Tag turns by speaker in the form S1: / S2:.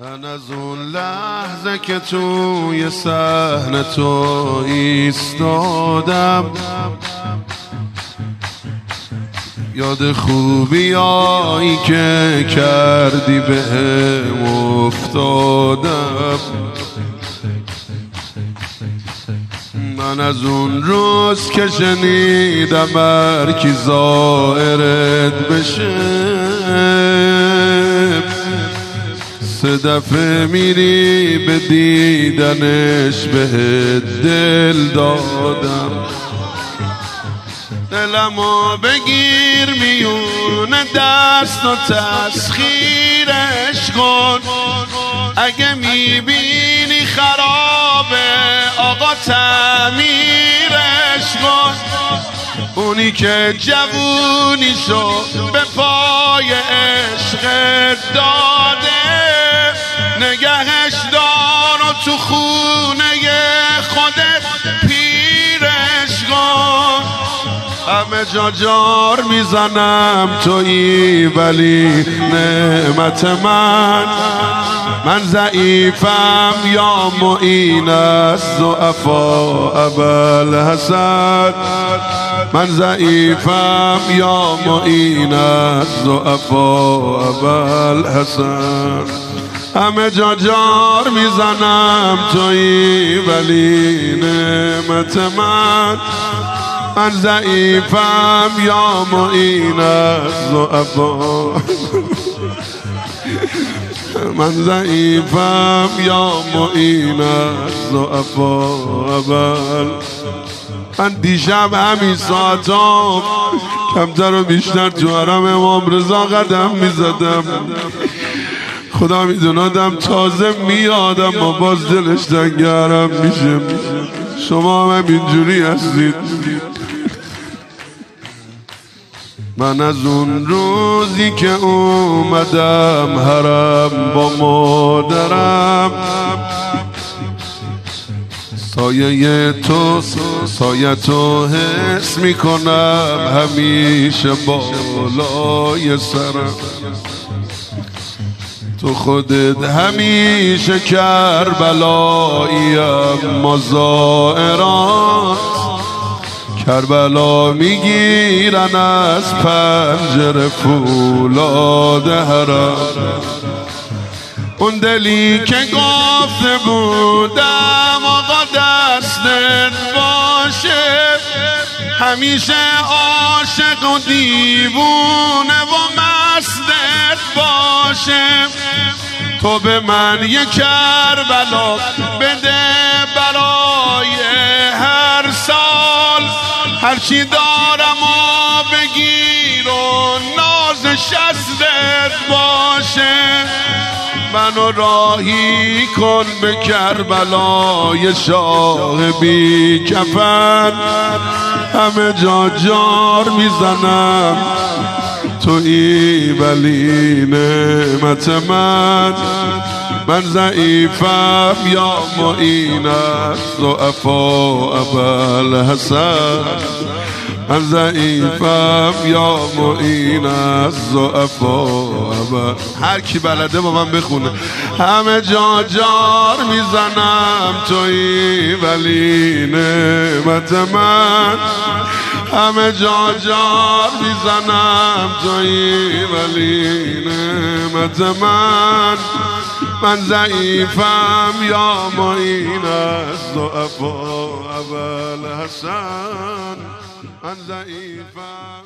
S1: من از اون لحظه که توی صحنه تو ایستادم. یاد خوبیایی که کردی به افتادم. من از اون روز که شنیدم هر زائرت بشه. سه دفعه میری به دیدنش به دل دادم. دلمو بگیر میون دست و تسخیرش کن. اگه می‌بینی خرابه آقا تعمیرش کن. اونی که جوونیشو به پای عشق داده نگهش دار و تو خونه خودت پیرش کن. همه جا جار می‌زنم توی ولی نعمت من من ضعیفم یا معین است افا اول حسد. من ضعیفم یا معین است افا اول حسد. همه جا جار می‌زنم توی ولی نعمت من. من ضعیفم یا معین از من ضعیفم یا معین از اول من دیشب همین ساعتام کمتر و بیشتر تو حرم امام رضا قدم می‌زدم. خدا میدونادم تازه میادم ما باز دلش دنگرم میشه. شما هم اینجوری هستید. من از اون روزی که اومدم حرم با مادرم. سایه تو سایه تو حس می‌کنم همیشه بالای سرم. تو خودت همیشه کربلاییم مزائرات کربلا می‌گیرن از پنجره فولاد حرم. اون دلی که گفته بودم آقا دستت باشه همیشه عاشق و دیوونه و مستت باشه. تو به من یه کربلا بده برای هر سال. هرچی دارم و بگیر و ناز شستت باشه. منو راهی کن به کربلای شاه بی کفن. همه جا جار می‌زنم. توی ولی نعمت من من ضعیفم یا معینت افا ابل حسن من ضعیفم یا معین از افا هر کی بلده با من بخونه. همه جا جار می‌زنم توی ولی نعمت من. همه جا جار می‌زنم توی ولی نعمت من. من ضعیفم یا معین از افا اول حسن. من ضعیفم.